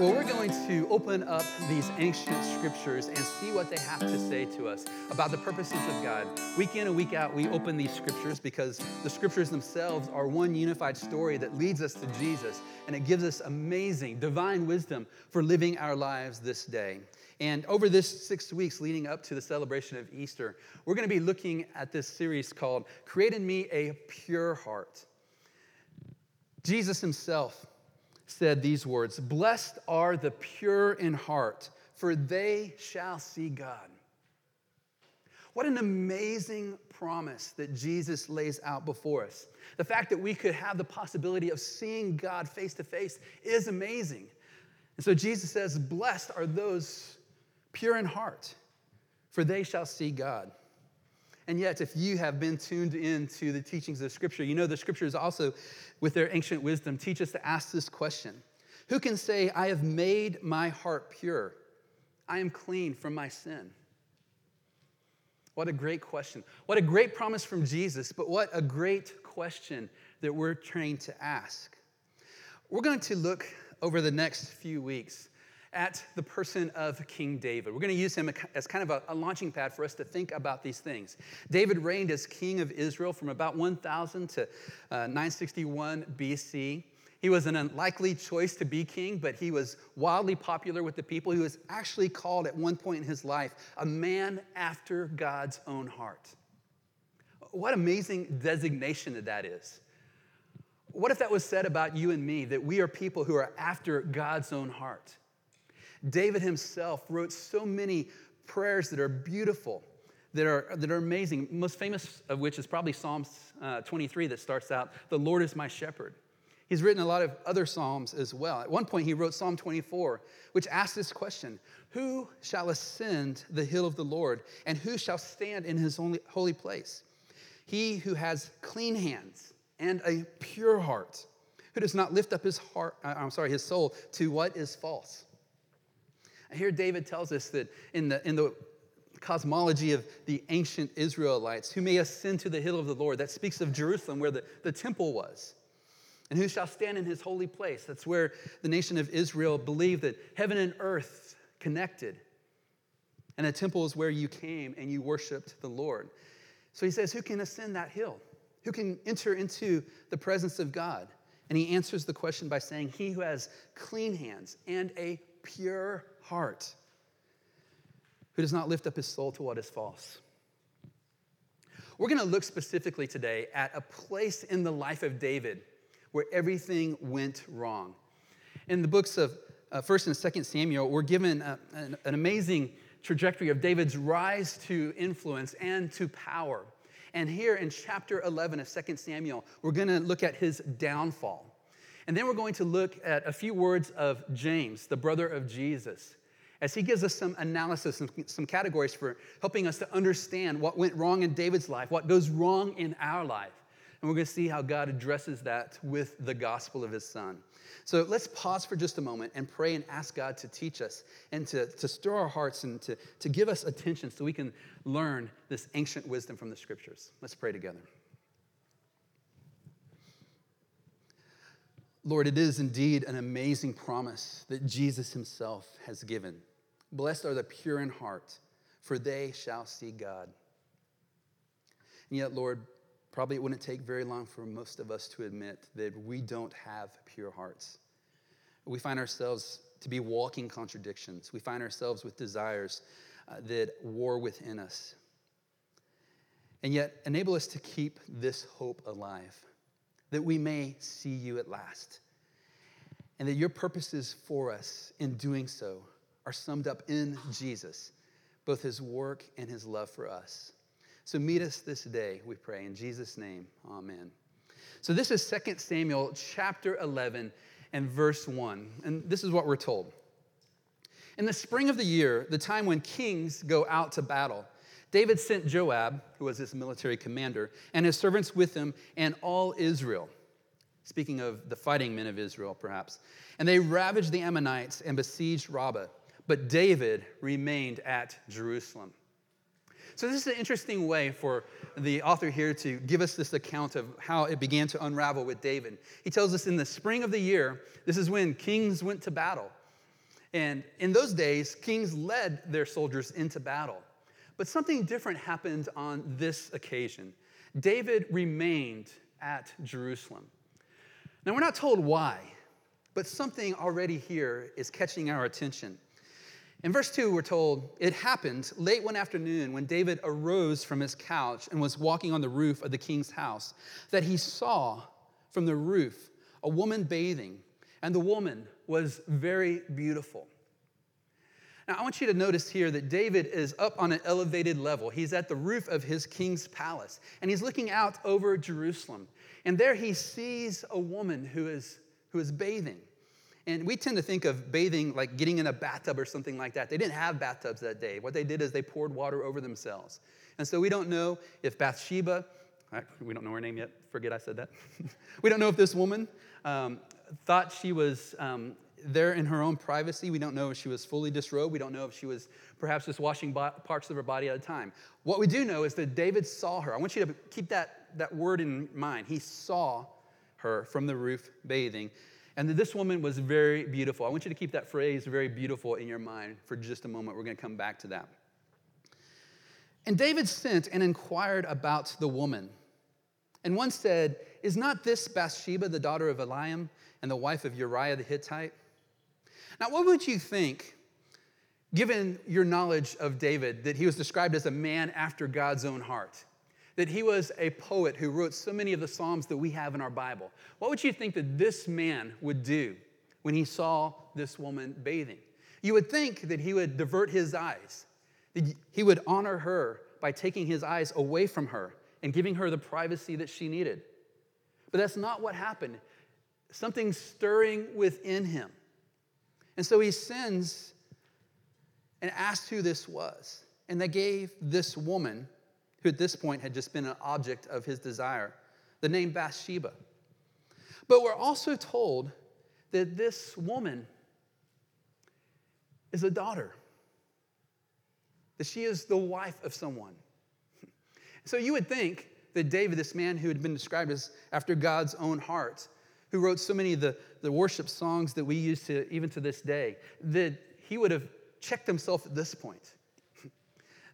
right, well, we're going to open up these ancient scriptures and see what they have to say to us about the purposes of God. Week in and week out, we open these scriptures because the scriptures themselves are one unified story that leads us to Jesus, and it gives us amazing divine wisdom for living our lives this day. And over this six weeks leading up to the celebration of Easter, we're going to be looking at this series called Create in Me a Pure Heart. Jesus himself said these words Blessed are the pure in heart, for they shall see God. What an amazing promise that Jesus lays out before us. The fact that we could have the possibility of seeing God face to face is amazing. And so Jesus says, Blessed are those pure in heart, for they shall see God. And yet, if you have been tuned into the teachings of Scripture, you know the Scriptures also, with their ancient wisdom, teach us to ask this question Who can say, I have made my heart pure? I am clean from my sin? What a great question. What a great promise from Jesus, but what a great question that we're trained to ask. We're going to look over the next few weeks at the person of King David. We're going to use him as kind of a, a, launching pad for us to think about these things. David reigned as king of Israel from about 1000 to uh, 961 BC. He was an unlikely choice to be king, but he was wildly popular with the people. He was actually called at one point in his life a man after God's own heart. What amazing designation that that is. What if that was said about you and me, that we are people who are after God's own heart? David himself wrote so many prayers that are beautiful, that are, that are amazing. Most famous of which is probably Psalms uh, 23 that starts out, The Lord is my shepherd. He's written a lot of other Psalms as well. At one point, he wrote Psalm 24, which asks this question Who shall ascend the hill of the Lord, and who shall stand in his holy place? He who has clean hands and a pure heart, who does not lift up his heart, uh, I'm sorry, his soul to what is false here David tells us that in the, in the cosmology of the ancient Israelites, who may ascend to the hill of the Lord, that speaks of Jerusalem where the, the temple was. And who shall stand in his holy place? That's where the nation of Israel believed that heaven and earth connected. And the temple is where you came and you worshiped the Lord. So he says, Who can ascend that hill? Who can enter into the presence of God? And he answers the question by saying, He who has clean hands and a pure heart, who does not lift up his soul to what is false. We're going to look specifically today at a place in the life of David where everything went wrong. In the books of uh, 1st and 2nd Samuel, we're given a, an, an amazing trajectory of David's rise to influence and to power. And here in chapter 11 of 2 Samuel, we're going to look at his downfall. And then we're going to look at a few words of James, the brother of Jesus, as he gives us some analysis and some categories for helping us to understand what went wrong in David's life, what goes wrong in our life. And we're going to see how God addresses that with the gospel of his son. So let's pause for just a moment and pray and ask God to teach us and to, to stir our hearts and to, to give us attention so we can learn this ancient wisdom from the scriptures. Let's pray together. Lord, it is indeed an amazing promise that Jesus himself has given. Blessed are the pure in heart, for they shall see God. And yet, Lord, probably it wouldn't take very long for most of us to admit that we don't have pure hearts. We find ourselves to be walking contradictions. We find ourselves with desires uh, that war within us. And yet, enable us to keep this hope alive that we may see you at last. And that your purposes for us in doing so are summed up in Jesus, both his work and his love for us. So meet us this day, we pray. In Jesus' name, amen. So this is 2 Samuel chapter 11 and verse 1. And this is what we're told. In the spring of the year, the time when kings go out to battle, David sent Joab, who was his military commander, and his servants with him, and all Israel. Speaking of the fighting men of Israel, perhaps. And they ravaged the Ammonites and besieged Rabbah, but David remained at Jerusalem. So, this is an interesting way for the author here to give us this account of how it began to unravel with David. He tells us in the spring of the year, this is when kings went to battle. And in those days, kings led their soldiers into battle. But something different happened on this occasion. David remained at Jerusalem. Now, we're not told why, but something already here is catching our attention. In verse 2, we're told, It happened late one afternoon when David arose from his couch and was walking on the roof of the king's house that he saw from the roof a woman bathing, and the woman was very beautiful. Now, I want you to notice here that David is up on an elevated level. He's at the roof of his king's palace, and he's looking out over Jerusalem. And there he sees a woman who is, who is bathing. And we tend to think of bathing like getting in a bathtub or something like that. They didn't have bathtubs that day. What they did is they poured water over themselves. And so we don't know if Bathsheba, we don't know her name yet, forget I said that. we don't know if this woman um, thought she was um, there in her own privacy. We don't know if she was fully disrobed. We don't know if she was perhaps just washing bo- parts of her body at a time. What we do know is that David saw her. I want you to keep that, that word in mind. He saw her from the roof bathing. And this woman was very beautiful. I want you to keep that phrase very beautiful in your mind for just a moment. We're going to come back to that. And David sent and inquired about the woman. And one said, Is not this Bathsheba, the daughter of Eliam, and the wife of Uriah the Hittite? Now, what would you think, given your knowledge of David, that he was described as a man after God's own heart? That he was a poet who wrote so many of the Psalms that we have in our Bible. What would you think that this man would do when he saw this woman bathing? You would think that he would divert his eyes, that he would honor her by taking his eyes away from her and giving her the privacy that she needed. But that's not what happened. Something stirring within him. And so he sends and asks who this was. And they gave this woman, who at this point had just been an object of his desire, the name Bathsheba. But we're also told that this woman is a daughter, that she is the wife of someone. So you would think that David, this man who had been described as after God's own heart, who wrote so many of the, the worship songs that we use to even to this day, that he would have checked himself at this point.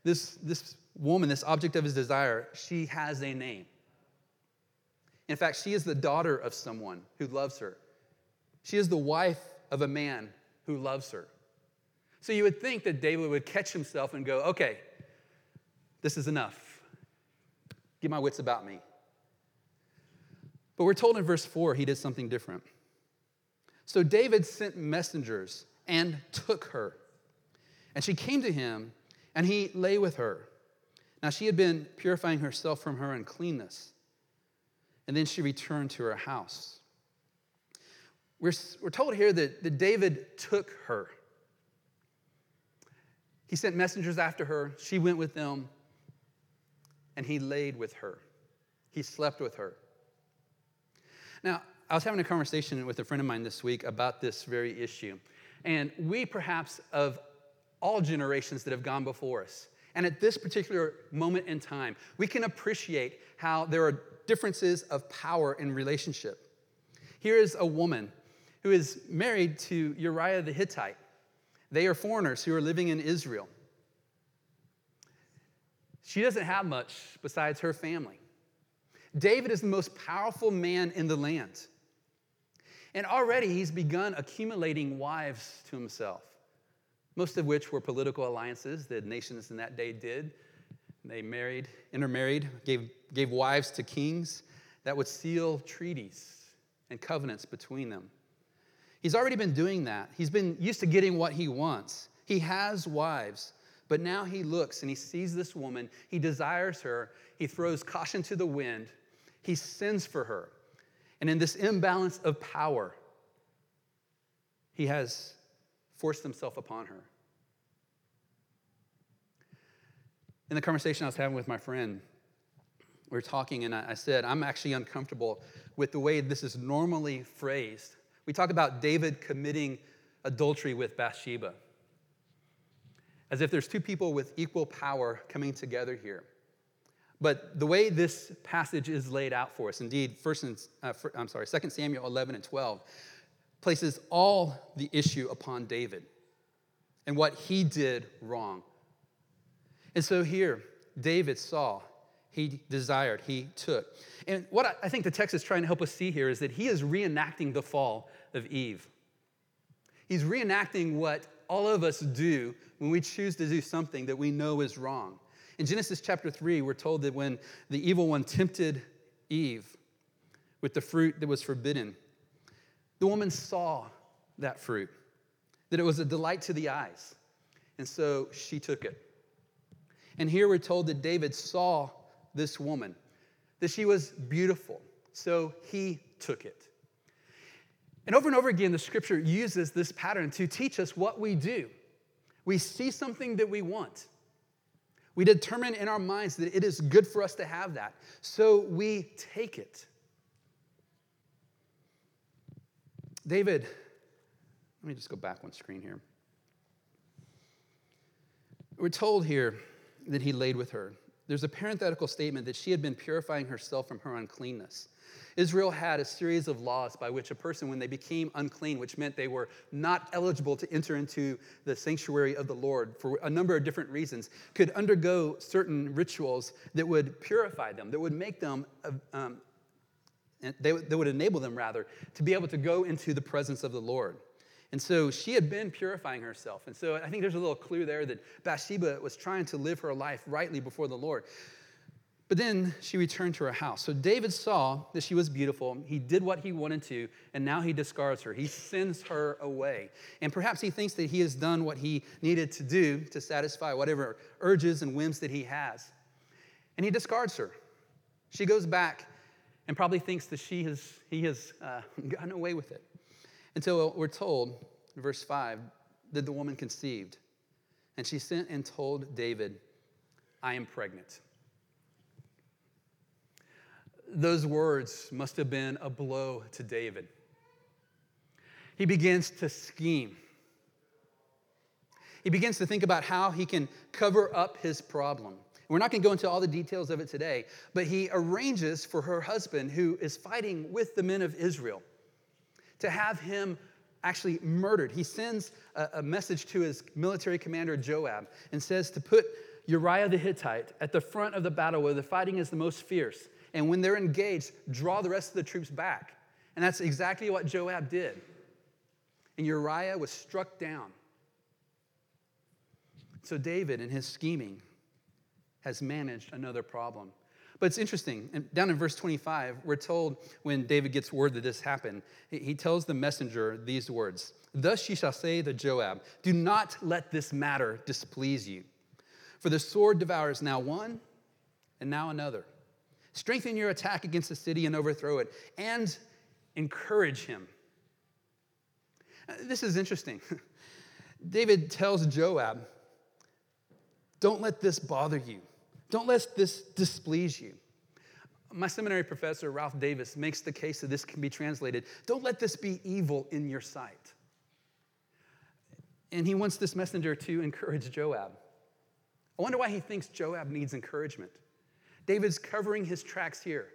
This, this woman, this object of his desire, she has a name. In fact, she is the daughter of someone who loves her. She is the wife of a man who loves her. So you would think that David would catch himself and go, okay, this is enough. Get my wits about me. But we're told in verse 4 he did something different. So David sent messengers and took her. And she came to him, and he lay with her. Now she had been purifying herself from her uncleanness. And then she returned to her house. We're, we're told here that, that David took her. He sent messengers after her. She went with them, and he laid with her. He slept with her. Now, I was having a conversation with a friend of mine this week about this very issue. And we, perhaps, of all generations that have gone before us, and at this particular moment in time, we can appreciate how there are differences of power in relationship. Here is a woman who is married to Uriah the Hittite. They are foreigners who are living in Israel. She doesn't have much besides her family. David is the most powerful man in the land. And already he's begun accumulating wives to himself, most of which were political alliances that nations in that day did. They married, intermarried, gave, gave wives to kings that would seal treaties and covenants between them. He's already been doing that. He's been used to getting what he wants. He has wives, but now he looks and he sees this woman. He desires her. He throws caution to the wind he sends for her. And in this imbalance of power, he has forced himself upon her. In the conversation I was having with my friend, we were talking, and I said, I'm actually uncomfortable with the way this is normally phrased. We talk about David committing adultery with Bathsheba, as if there's two people with equal power coming together here. But the way this passage is laid out for us, indeed, first uh, for, I'm sorry, 2 Samuel 11 and 12 places all the issue upon David. and what he did wrong. And so here, David saw, he desired, he took. And what I think the text is trying to help us see here is that he is reenacting the fall of Eve. He's reenacting what all of us do when we choose to do something that we know is wrong. In Genesis chapter 3, we're told that when the evil one tempted Eve with the fruit that was forbidden, the woman saw that fruit, that it was a delight to the eyes. And so she took it. And here we're told that David saw this woman, that she was beautiful. So he took it. And over and over again, the scripture uses this pattern to teach us what we do. We see something that we want. We determine in our minds that it is good for us to have that. So we take it. David, let me just go back one screen here. We're told here that he laid with her. There's a parenthetical statement that she had been purifying herself from her uncleanness. Israel had a series of laws by which a person, when they became unclean, which meant they were not eligible to enter into the sanctuary of the Lord for a number of different reasons, could undergo certain rituals that would purify them, that would make them, um, they, would enable them, rather, to be able to go into the presence of the Lord. And so she had been purifying herself. And so I think there's a little clue there that Bathsheba was trying to live her life rightly before the Lord. But then she returned to her house. So David saw that she was beautiful. He did what he wanted to, and now he discards her. He sends her away. And perhaps he thinks that he has done what he needed to do to satisfy whatever urges and whims that he has. And he discards her. She goes back and probably thinks that she has, he has uh, gotten away with it. Until we're told, verse 5, that the woman conceived. And she sent and told David, I am pregnant those words must have been a blow to David. He begins to scheme. He begins to think about how he can cover up his problem. We're not going to go into all the details of it today, but he arranges for her husband, who is fighting with the men of Israel, to have him actually murdered. He sends a, a message to his military commander, Joab, and says to put Uriah the Hittite at the front of the battle where the fighting is the most fierce and when they're engaged, draw the rest of the troops back. And that's exactly what Joab did. And Uriah was struck down. So David, in his scheming, has managed another problem. But it's interesting. And down in verse 25, we're told when David gets word that this happened, he tells the messenger these words Thus ye shall say to Joab, Do not let this matter displease you. For the sword devours now one and now another. Strengthen your attack against the city and overthrow it, and encourage him. Uh, this is interesting. David tells Joab, Don't let this bother you, don't let this displease you. My seminary professor, Ralph Davis, makes the case that this can be translated Don't let this be evil in your sight. And he wants this messenger to encourage Joab. I wonder why he thinks Joab needs encouragement. David's covering his tracks here,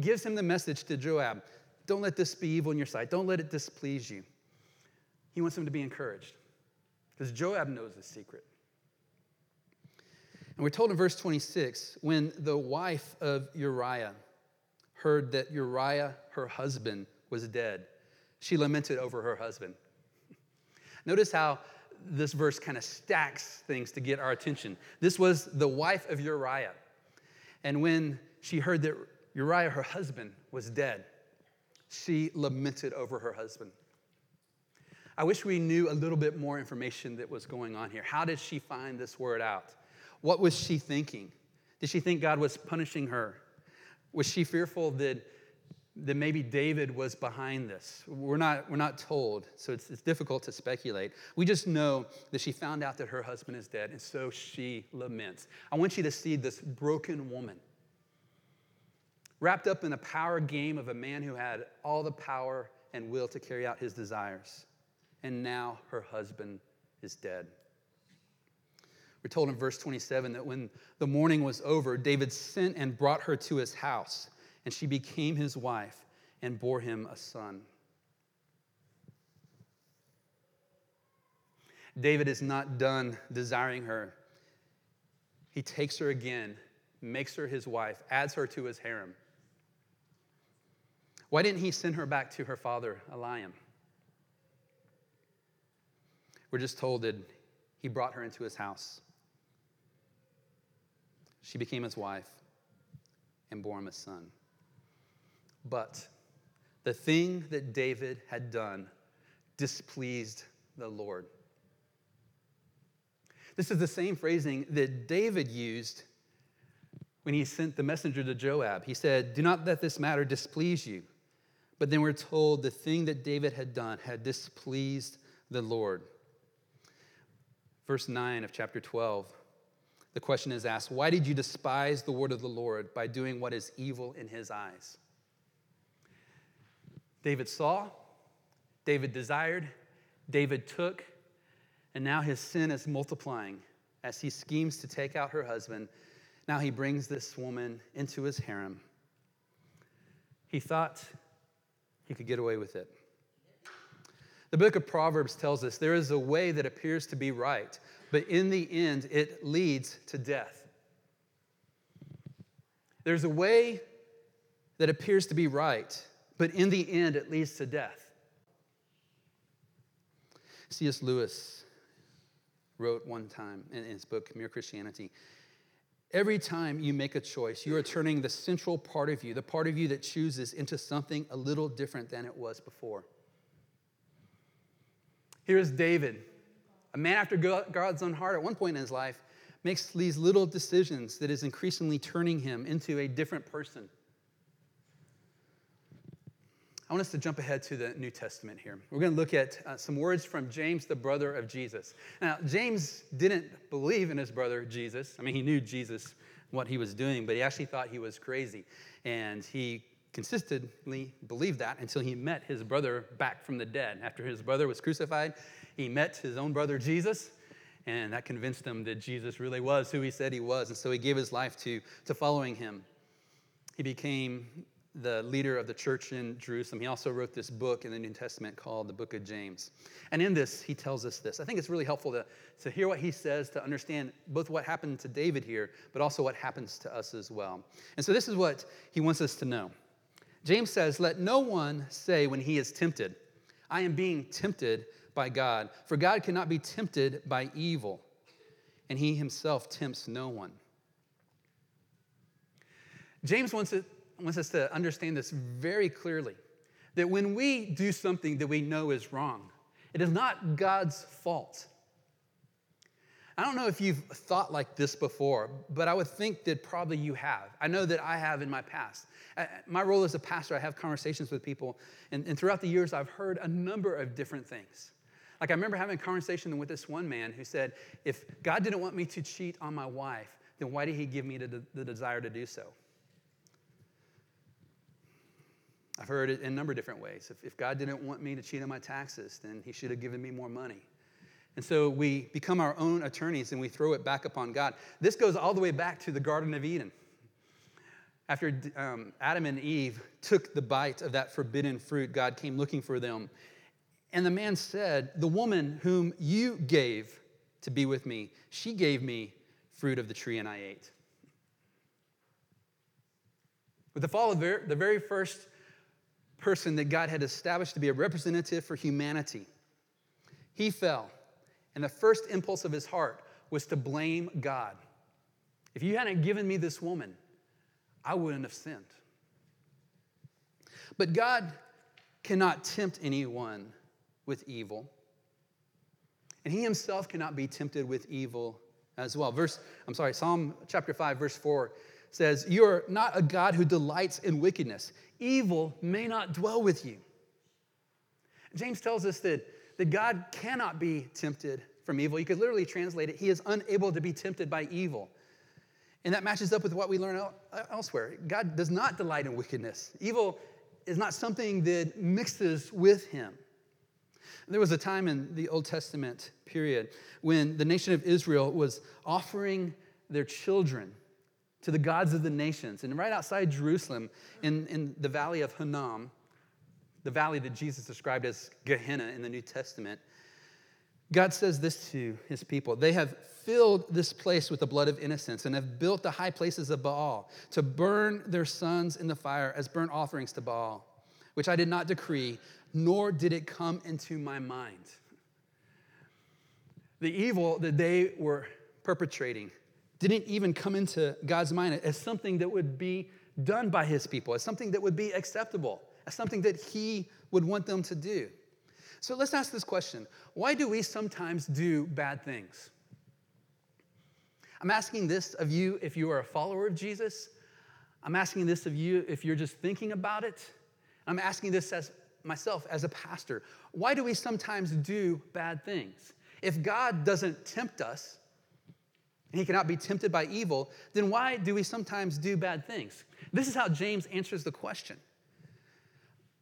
gives him the message to Joab don't let this be evil in your sight, don't let it displease you. He wants him to be encouraged because Joab knows the secret. And we're told in verse 26 when the wife of Uriah heard that Uriah, her husband, was dead, she lamented over her husband. Notice how this verse kind of stacks things to get our attention. This was the wife of Uriah. And when she heard that Uriah, her husband, was dead, she lamented over her husband. I wish we knew a little bit more information that was going on here. How did she find this word out? What was she thinking? Did she think God was punishing her? Was she fearful that, that maybe David was behind this? We're not, we're not told, so it's, it's difficult to speculate. We just know that she found out that her husband is dead, and so she laments. I want you to see this broken woman wrapped up in a power game of a man who had all the power and will to carry out his desires. And now her husband is dead. We're told in verse 27 that when the mourning was over, David sent and brought her to his house, and she became his wife and bore him a son. David is not done desiring her. He takes her again, makes her his wife, adds her to his harem. Why didn't he send her back to her father, Eliam? We're just told that he brought her into his house. She became his wife and bore him a son. But the thing that David had done displeased the Lord. This is the same phrasing that David used when he sent the messenger to Joab. He said, Do not let this matter displease you. But then we're told the thing that David had done had displeased the Lord. Verse 9 of chapter 12, the question is asked Why did you despise the word of the Lord by doing what is evil in his eyes? David saw, David desired, David took, and now his sin is multiplying as he schemes to take out her husband. Now he brings this woman into his harem. He thought he could get away with it. The book of Proverbs tells us there is a way that appears to be right, but in the end, it leads to death. There's a way that appears to be right, but in the end, it leads to death. C.S. Lewis wrote one time in his book, Mere Christianity Every time you make a choice, you are turning the central part of you, the part of you that chooses, into something a little different than it was before. Here's David, a man after God's own heart at one point in his life, makes these little decisions that is increasingly turning him into a different person. I want us to jump ahead to the New Testament here. We're going to look at uh, some words from James, the brother of Jesus. Now, James didn't believe in his brother Jesus. I mean, he knew Jesus, what he was doing, but he actually thought he was crazy. And he consistently believed that until he met his brother back from the dead. After his brother was crucified, he met his own brother Jesus, and that convinced him that Jesus really was who he said he was. And so he gave his life to, to following him. He became the leader of the church in Jerusalem. He also wrote this book in the New Testament called the Book of James. And in this, he tells us this. I think it's really helpful to, to hear what he says to understand both what happened to David here, but also what happens to us as well. And so, this is what he wants us to know. James says, Let no one say when he is tempted, I am being tempted by God, for God cannot be tempted by evil, and he himself tempts no one. James wants it wants us to understand this very clearly that when we do something that we know is wrong, it is not God's fault. I don't know if you've thought like this before, but I would think that probably you have. I know that I have in my past. Uh, my role as a pastor, I have conversations with people, and, and throughout the years, I've heard a number of different things. Like I remember having a conversation with this one man who said, If God didn't want me to cheat on my wife, then why did he give me the, the desire to do so? I've heard it in a number of different ways. If, if God didn't want me to cheat on my taxes, then He should have given me more money. And so we become our own attorneys and we throw it back upon God. This goes all the way back to the Garden of Eden. After um, Adam and Eve took the bite of that forbidden fruit, God came looking for them. And the man said, The woman whom you gave to be with me, she gave me fruit of the tree and I ate. With the fall of the very first person that God had established to be a representative for humanity. He fell, and the first impulse of his heart was to blame God. If you hadn't given me this woman, I wouldn't have sinned. But God cannot tempt anyone with evil. And he himself cannot be tempted with evil as well. Verse, I'm sorry, Psalm chapter 5, verse 4 says, You are not a God who delights in wickedness. Evil may not dwell with you. James tells us that, that God cannot be tempted from evil. You could literally translate it, He is unable to be tempted by evil. And that matches up with what we learn uh, elsewhere. God does not delight in wickedness. Evil is not something that mixes with Him. There was a time in the Old Testament period when the nation of Israel was offering their children to the gods of the nations. And right outside Jerusalem, in, in the valley of Hinnom, the valley that Jesus described as Gehenna in the New Testament, God says this to his people They have filled this place with the blood of innocents and have built the high places of Baal to burn their sons in the fire as burnt offerings to Baal, which I did not decree, nor did it come into my mind. The evil that they were perpetrating didn't even come into God's mind as something that would be done by his people, as something that would be acceptable, something that he would want them to do. So let's ask this question Why do we sometimes do bad things? I'm asking this of you if you are a follower of Jesus. I'm asking this of you if you're just thinking about it. I'm asking this as myself as a pastor. Why do we sometimes do bad things? If God doesn't tempt us, and he cannot be tempted by evil, then why do we sometimes do bad things? This is how James answers the question.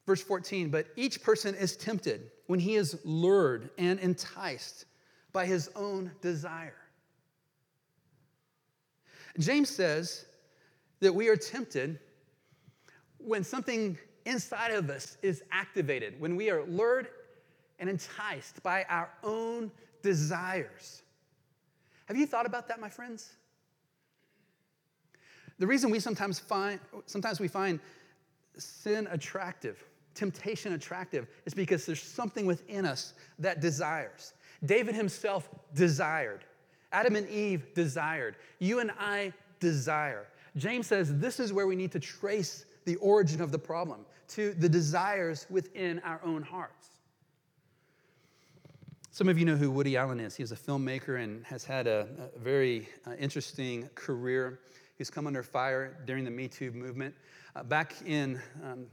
Verse 14, but each person is tempted when he is lured and enticed by his own desire. James says that we are tempted when something inside of us is activated, when we are lured and enticed by our own desires. Have you thought about that, my friends? The reason we sometimes find sometimes we find sin attractive, temptation attractive, is because there's something within us that desires. David himself desired. Adam and Eve desired. You and I desire. James says this is where we need to trace the origin of the problem to the desires within our own hearts. Some of you know who Woody Allen is. He's a filmmaker and has had a, a very uh, interesting career. He's come under fire during the Me Too movement. Uh, back in, um,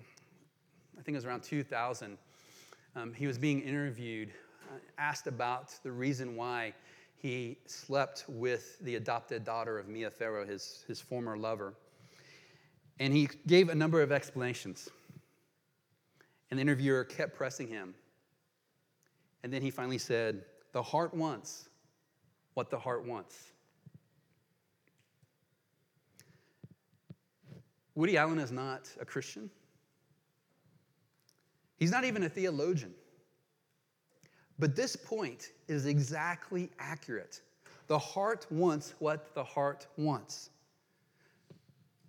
I think it was around 2000, um, he was being interviewed, uh, asked about the reason why he slept with the adopted daughter of Mia Farrow, his, his former lover. And he gave a number of explanations. And the interviewer kept pressing him. And then he finally said, The heart wants what the heart wants. Woody Allen is not a Christian. He's not even a theologian. But this point is exactly accurate. The heart wants what the heart wants.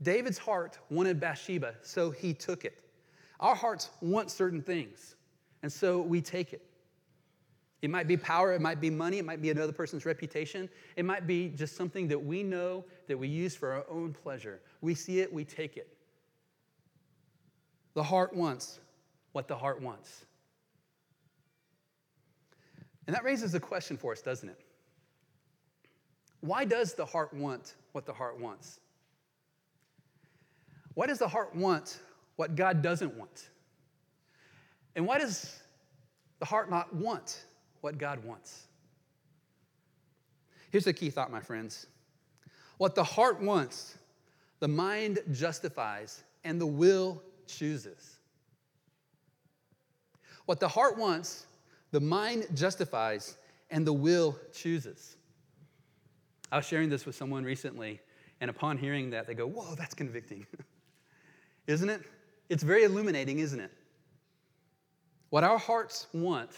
David's heart wanted Bathsheba, so he took it. Our hearts want certain things, and so we take it. It might be power, it might be money, it might be another person's reputation, it might be just something that we know that we use for our own pleasure. We see it, we take it. The heart wants what the heart wants. And that raises a question for us, doesn't it? Why does the heart want what the heart wants? Why does the heart want what God doesn't want? And why does the heart not want what God wants? Here's the key thought, my friends. What the heart wants, the mind justifies and the will chooses. What the heart wants, the mind justifies and the will chooses. I was sharing this with someone recently, and upon hearing that, they go, Whoa, that's convicting. isn't it? It's very illuminating, isn't it? What our hearts want,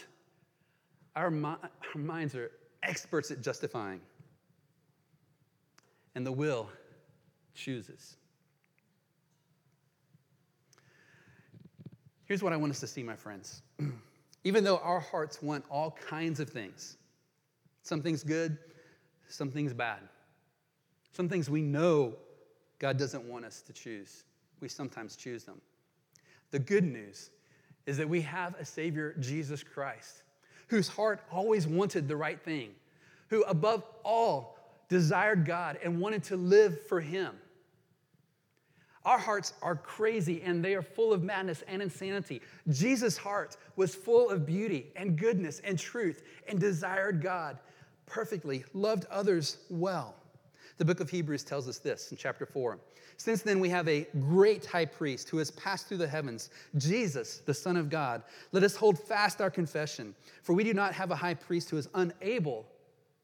our, mi- our minds are experts at justifying, and the will chooses. Here's what I want us to see, my friends. Even though our hearts want all kinds of things, some things good, some things bad, some things we know God doesn't want us to choose, we sometimes choose them. The good news is that we have a Savior, Jesus Christ, whose heart always wanted the right thing, who above all desired God and wanted to live for Him. Our hearts are crazy and they are full of madness and insanity. Jesus' heart was full of beauty and goodness and truth and desired God perfectly, loved others well. The book of Hebrews tells us this in chapter 4. Since then, we have a great high priest who has passed through the heavens, Jesus, the Son of God. Let us hold fast our confession, for we do not have a high priest who is unable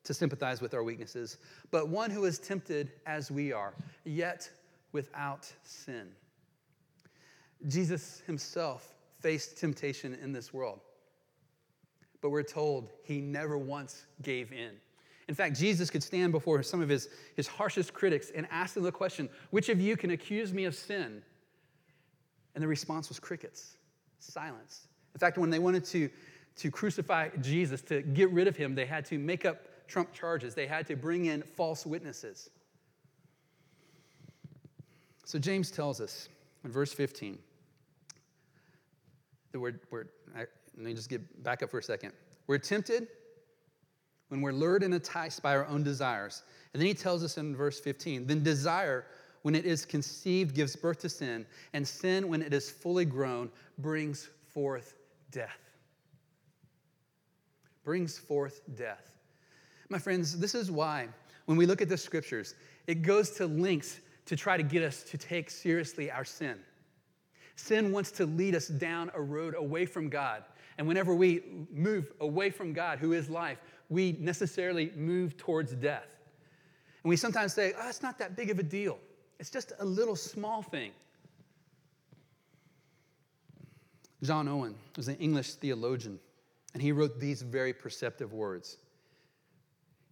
to sympathize with our weaknesses, but one who is tempted as we are, yet without sin. Jesus himself faced temptation in this world. but we're told he never once gave in. In fact, Jesus could stand before some of his, his harshest critics and ask them the question, Which of you can accuse me of sin? And the response was crickets, silence. In fact, when they wanted to, to crucify Jesus, to get rid of him, they had to make up trump charges, they had to bring in false witnesses. So James tells us in verse 15 that we're, we're let me just get back up for a second. We're tempted when we're lured and enticed by our own desires. And then he tells us in verse 15 then desire, when it is conceived, gives birth to sin, and sin, when it is fully grown, brings forth death. Brings forth death. My friends, this is why when we look at the scriptures, it goes to lengths to try to get us to take seriously our sin. Sin wants to lead us down a road away from God. And whenever we move away from God, who is life, we necessarily move towards death. And we sometimes say, oh, it's not that big of a deal. It's just a little small thing. John Owen was an English theologian, and he wrote these very perceptive words.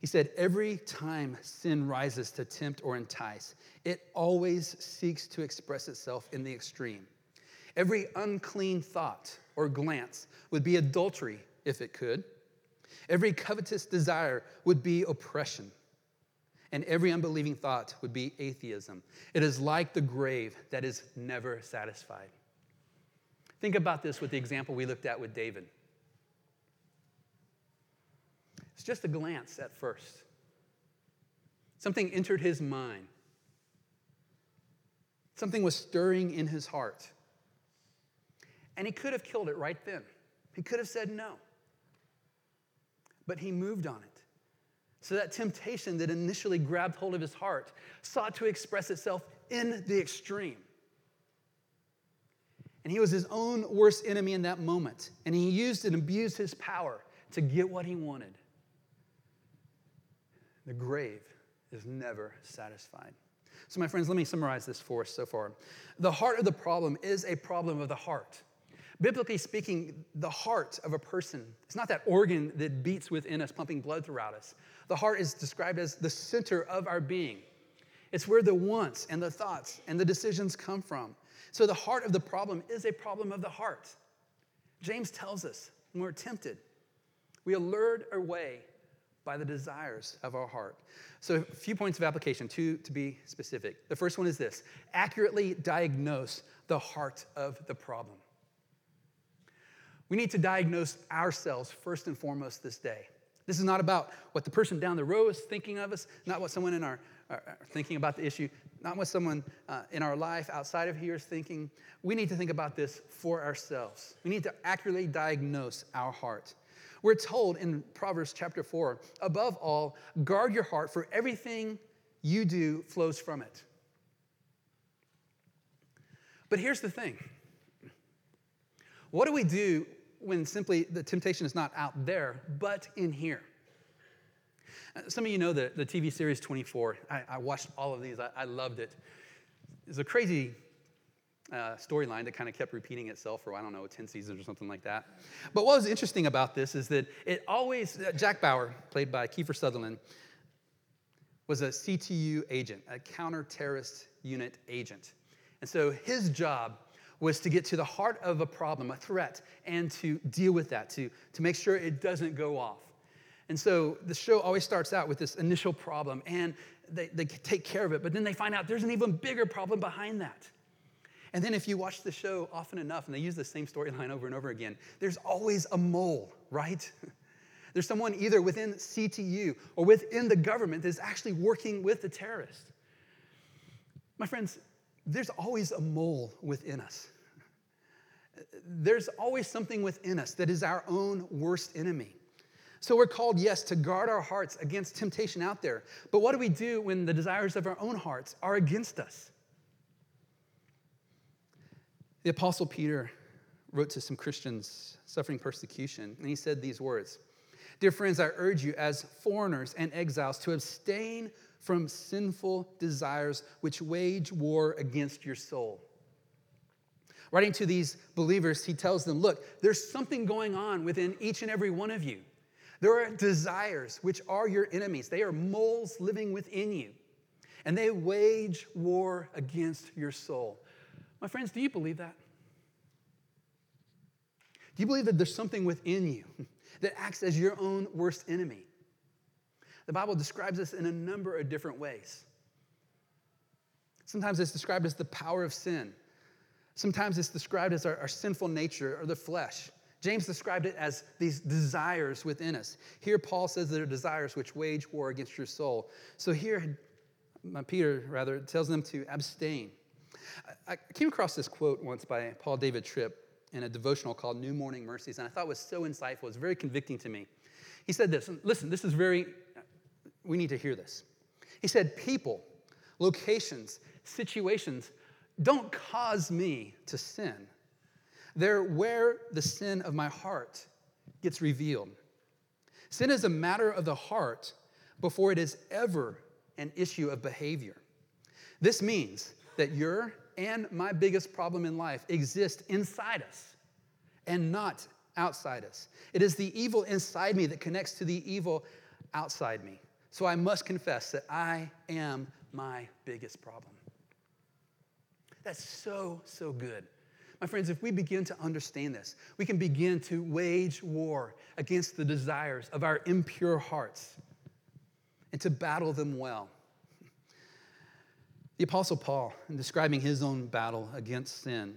He said, Every time sin rises to tempt or entice, it always seeks to express itself in the extreme. Every unclean thought or glance would be adultery if it could. Every covetous desire would be oppression. And every unbelieving thought would be atheism. It is like the grave that is never satisfied. Think about this with the example we looked at with David. It's just a glance at first. Something entered his mind. Something was stirring in his heart. And he could have killed it right then. He could have said no. But he moved on it. So that temptation that initially grabbed hold of his heart sought to express itself in the extreme. And he was his own worst enemy in that moment. And he used and abused his power to get what he wanted. The grave is never satisfied. So, my friends, let me summarize this for us so far. The heart of the problem is a problem of the heart. Biblically speaking, the heart of a person is not that organ that beats within us, pumping blood throughout us. The heart is described as the center of our being. It's where the wants and the thoughts and the decisions come from. So the heart of the problem is a problem of the heart. James tells us when we're tempted, we are lured away by the desires of our heart. So, a few points of application, two to be specific. The first one is this accurately diagnose the heart of the problem. We need to diagnose ourselves first and foremost this day. This is not about what the person down the row is thinking of us, not what someone in our, our thinking about the issue, not what someone uh, in our life outside of here is thinking. We need to think about this for ourselves. We need to accurately diagnose our heart. We're told in Proverbs chapter 4 above all, guard your heart, for everything you do flows from it. But here's the thing what do we do when simply the temptation is not out there, but in here. Some of you know the, the TV series 24. I, I watched all of these, I, I loved it. It's a crazy uh, storyline that kind of kept repeating itself for, I don't know, 10 seasons or something like that. But what was interesting about this is that it always, uh, Jack Bauer, played by Kiefer Sutherland, was a CTU agent, a counter terrorist unit agent. And so his job was to get to the heart of a problem, a threat, and to deal with that, to, to make sure it doesn't go off. And so the show always starts out with this initial problem, and they, they take care of it, but then they find out there's an even bigger problem behind that. And then if you watch the show often enough, and they use the same storyline over and over again, there's always a mole, right? There's someone either within CTU or within the government that's actually working with the terrorist. My friends, there's always a mole within us there's always something within us that is our own worst enemy. So we're called, yes, to guard our hearts against temptation out there. But what do we do when the desires of our own hearts are against us? The Apostle Peter wrote to some Christians suffering persecution, and he said these words Dear friends, I urge you as foreigners and exiles to abstain from sinful desires which wage war against your soul. Writing to these believers, he tells them, Look, there's something going on within each and every one of you. There are desires which are your enemies, they are moles living within you, and they wage war against your soul. My friends, do you believe that? Do you believe that there's something within you that acts as your own worst enemy? The Bible describes this in a number of different ways. Sometimes it's described as the power of sin. Sometimes it's described as our, our, sinful nature or the flesh. James described it as these desires within us. Here, Paul says there are desires which wage war against your soul. So here, Peter, rather, tells them to abstain. I came across this quote once by Paul David Tripp in a devotional called New Morning Mercies, and I thought it was so insightful. It was very convicting to me. He said this, listen, this is very, we need to hear this. He said, People, locations, situations don't cause me to sin. They're where the sin of my heart gets revealed. Sin is a matter of the heart before it is ever an issue of behavior. This means that your and my biggest problem in life exist inside us and not outside us. It is the evil inside me that connects to the evil outside me. So I must confess that I am my biggest problem. That's so, so good. My friends, if we begin to understand this, we can begin to wage war against the desires of our impure hearts and to battle them well. The Apostle Paul, in describing his own battle against sin,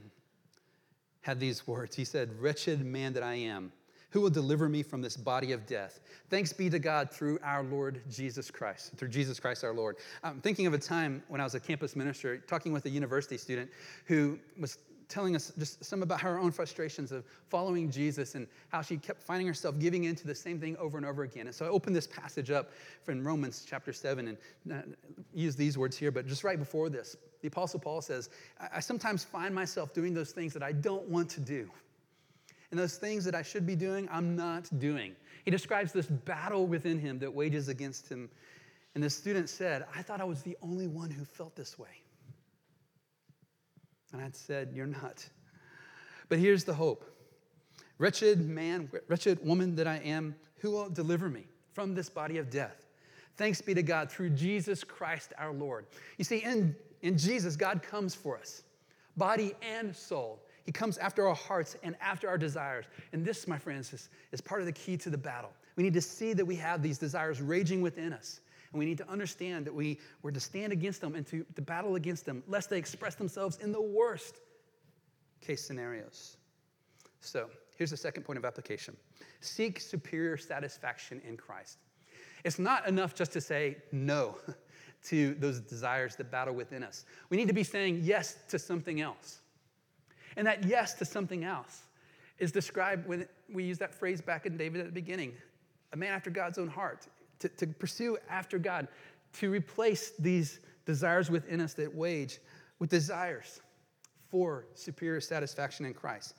had these words. He said, Wretched man that I am, who will deliver me from this body of death? Thanks be to God through our Lord Jesus Christ, through Jesus Christ our Lord. I'm thinking of a time when I was a campus minister talking with a university student who was telling us just some about her own frustrations of following Jesus and how she kept finding herself giving into the same thing over and over again. And so I opened this passage up from Romans chapter 7 and uh, use these words here, but just right before this, the Apostle Paul says, I sometimes find myself doing those things that I don't want to do. And those things that I should be doing, I'm not doing. He describes this battle within him that wages against him. And the student said, I thought I was the only one who felt this way. And I'd said, You're not. But here's the hope Wretched man, wretched woman that I am, who will deliver me from this body of death? Thanks be to God through Jesus Christ our Lord. You see, in, in Jesus, God comes for us, body and soul. He comes after our hearts and after our desires. And this, my friends, is, is part of the key to the battle. We need to see that we have these desires raging within us. And we need to understand that we were to stand against them and to, to battle against them, lest they express themselves in the worst case scenarios. So, here's the second point of application seek superior satisfaction in Christ. It's not enough just to say no to those desires that battle within us. We need to be saying yes to something else. And that yes to something else is described when we use that phrase back in David at the beginning a man after God's own heart to, to pursue after God, to replace these desires within us that wage with desires for superior satisfaction in Christ.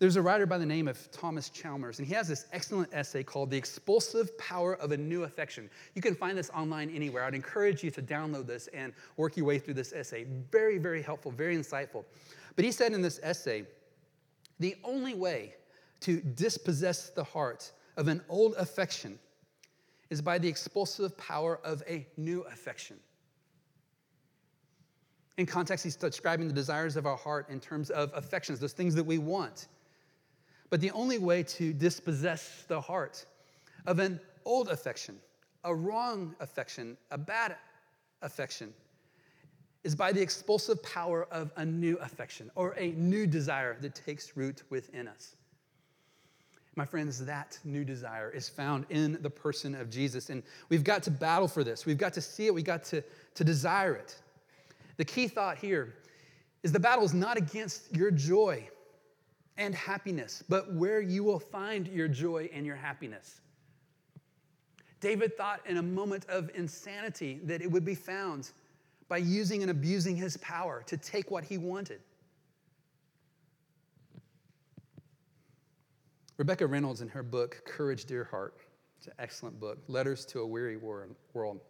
There's a writer by the name of Thomas Chalmers, and he has this excellent essay called The Expulsive Power of a New Affection. You can find this online anywhere. I'd encourage you to download this and work your way through this essay. Very, very helpful, very insightful. But he said in this essay the only way to dispossess the heart of an old affection is by the expulsive power of a new affection. In context, he's describing the desires of our heart in terms of affections, those things that we want. But the only way to dispossess the heart of an old affection, a wrong affection, a bad affection, is by the expulsive power of a new affection or a new desire that takes root within us. My friends, that new desire is found in the person of Jesus. And we've got to battle for this. We've got to see it. We've got to, to desire it. The key thought here is the battle is not against your joy and happiness, but where you will find your joy and your happiness. David thought in a moment of insanity that it would be found by using and abusing his power to take what he wanted. Rebecca Reynolds, in her book, Courage, Dear Heart, it's an excellent book, Letters to a Weary World,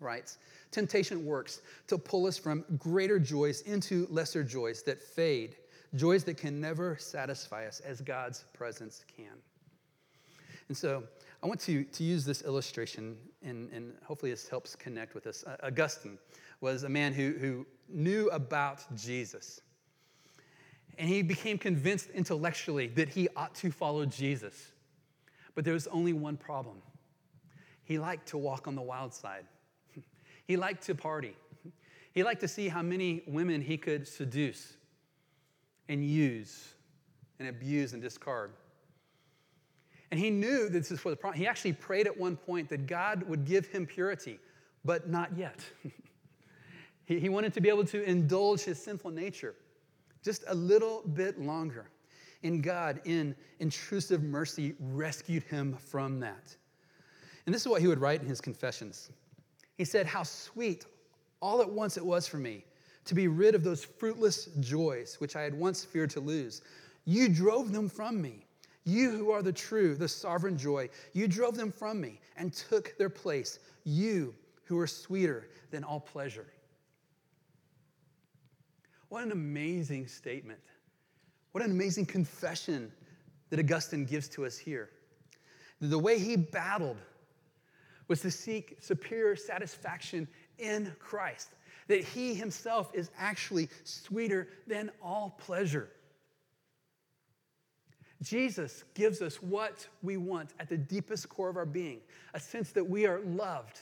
writes Temptation works to pull us from greater joys into lesser joys that fade, joys that can never satisfy us as God's presence can. And so I want to, to use this illustration, and, and hopefully this helps connect with us. Uh, Augustine was a man who, who knew about Jesus. And he became convinced intellectually that he ought to follow Jesus. But there was only one problem he liked to walk on the wild side, he liked to party, he liked to see how many women he could seduce and use and abuse and discard. And he knew that this was for the problem. He actually prayed at one point that God would give him purity, but not yet. he, he wanted to be able to indulge his sinful nature just a little bit longer. And God, in intrusive mercy, rescued him from that. And this is what he would write in his confessions. He said, How sweet all at once it was for me to be rid of those fruitless joys which I had once feared to lose. You drove them from me. You who are the true, the sovereign joy, you drove them from me and took their place. You who are sweeter than all pleasure. What an amazing statement. What an amazing confession that Augustine gives to us here. The way he battled was to seek superior satisfaction in Christ, that he himself is actually sweeter than all pleasure. Jesus gives us what we want at the deepest core of our being a sense that we are loved,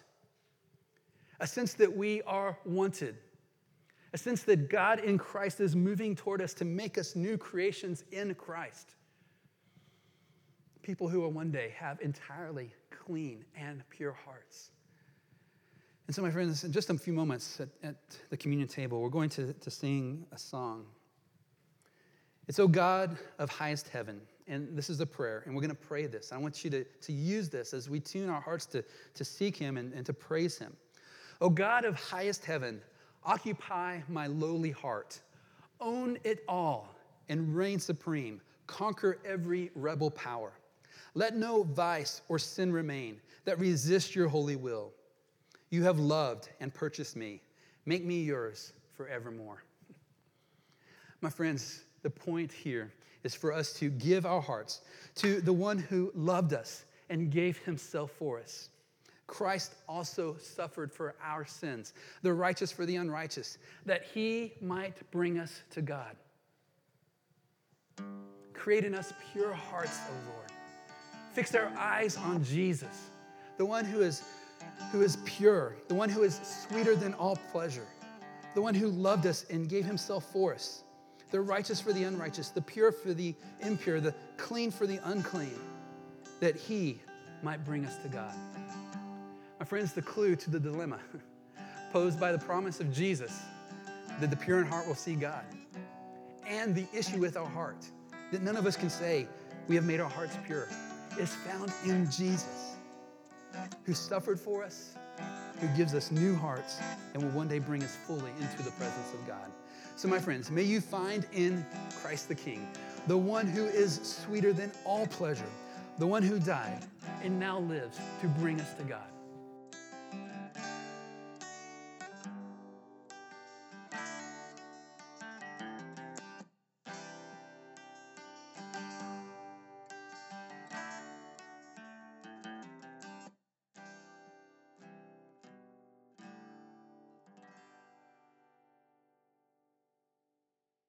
a sense that we are wanted, a sense that God in Christ is moving toward us to make us new creations in Christ. People who will one day have entirely clean and pure hearts. And so, my friends, in just a few moments at, at the communion table, we're going to, to sing a song. It's, O God of highest heaven. And this is a prayer, and we're going to pray this. I want you to, to use this as we tune our hearts to, to seek Him and, and to praise Him. O God of highest heaven, occupy my lowly heart, own it all, and reign supreme. Conquer every rebel power. Let no vice or sin remain that resists your holy will. You have loved and purchased me. Make me yours forevermore. My friends, the point here is for us to give our hearts to the one who loved us and gave himself for us. Christ also suffered for our sins, the righteous for the unrighteous, that he might bring us to God. Create in us pure hearts, O Lord. Fix our eyes on Jesus, the one who is, who is pure, the one who is sweeter than all pleasure, the one who loved us and gave himself for us the righteous for the unrighteous, the pure for the impure, the clean for the unclean, that he might bring us to God. Friends, the clue to the dilemma posed by the promise of Jesus that the pure in heart will see God, and the issue with our heart that none of us can say we have made our hearts pure, is found in Jesus, who suffered for us, who gives us new hearts, and will one day bring us fully into the presence of God. So, my friends, may you find in Christ the King the one who is sweeter than all pleasure, the one who died and now lives to bring us to God.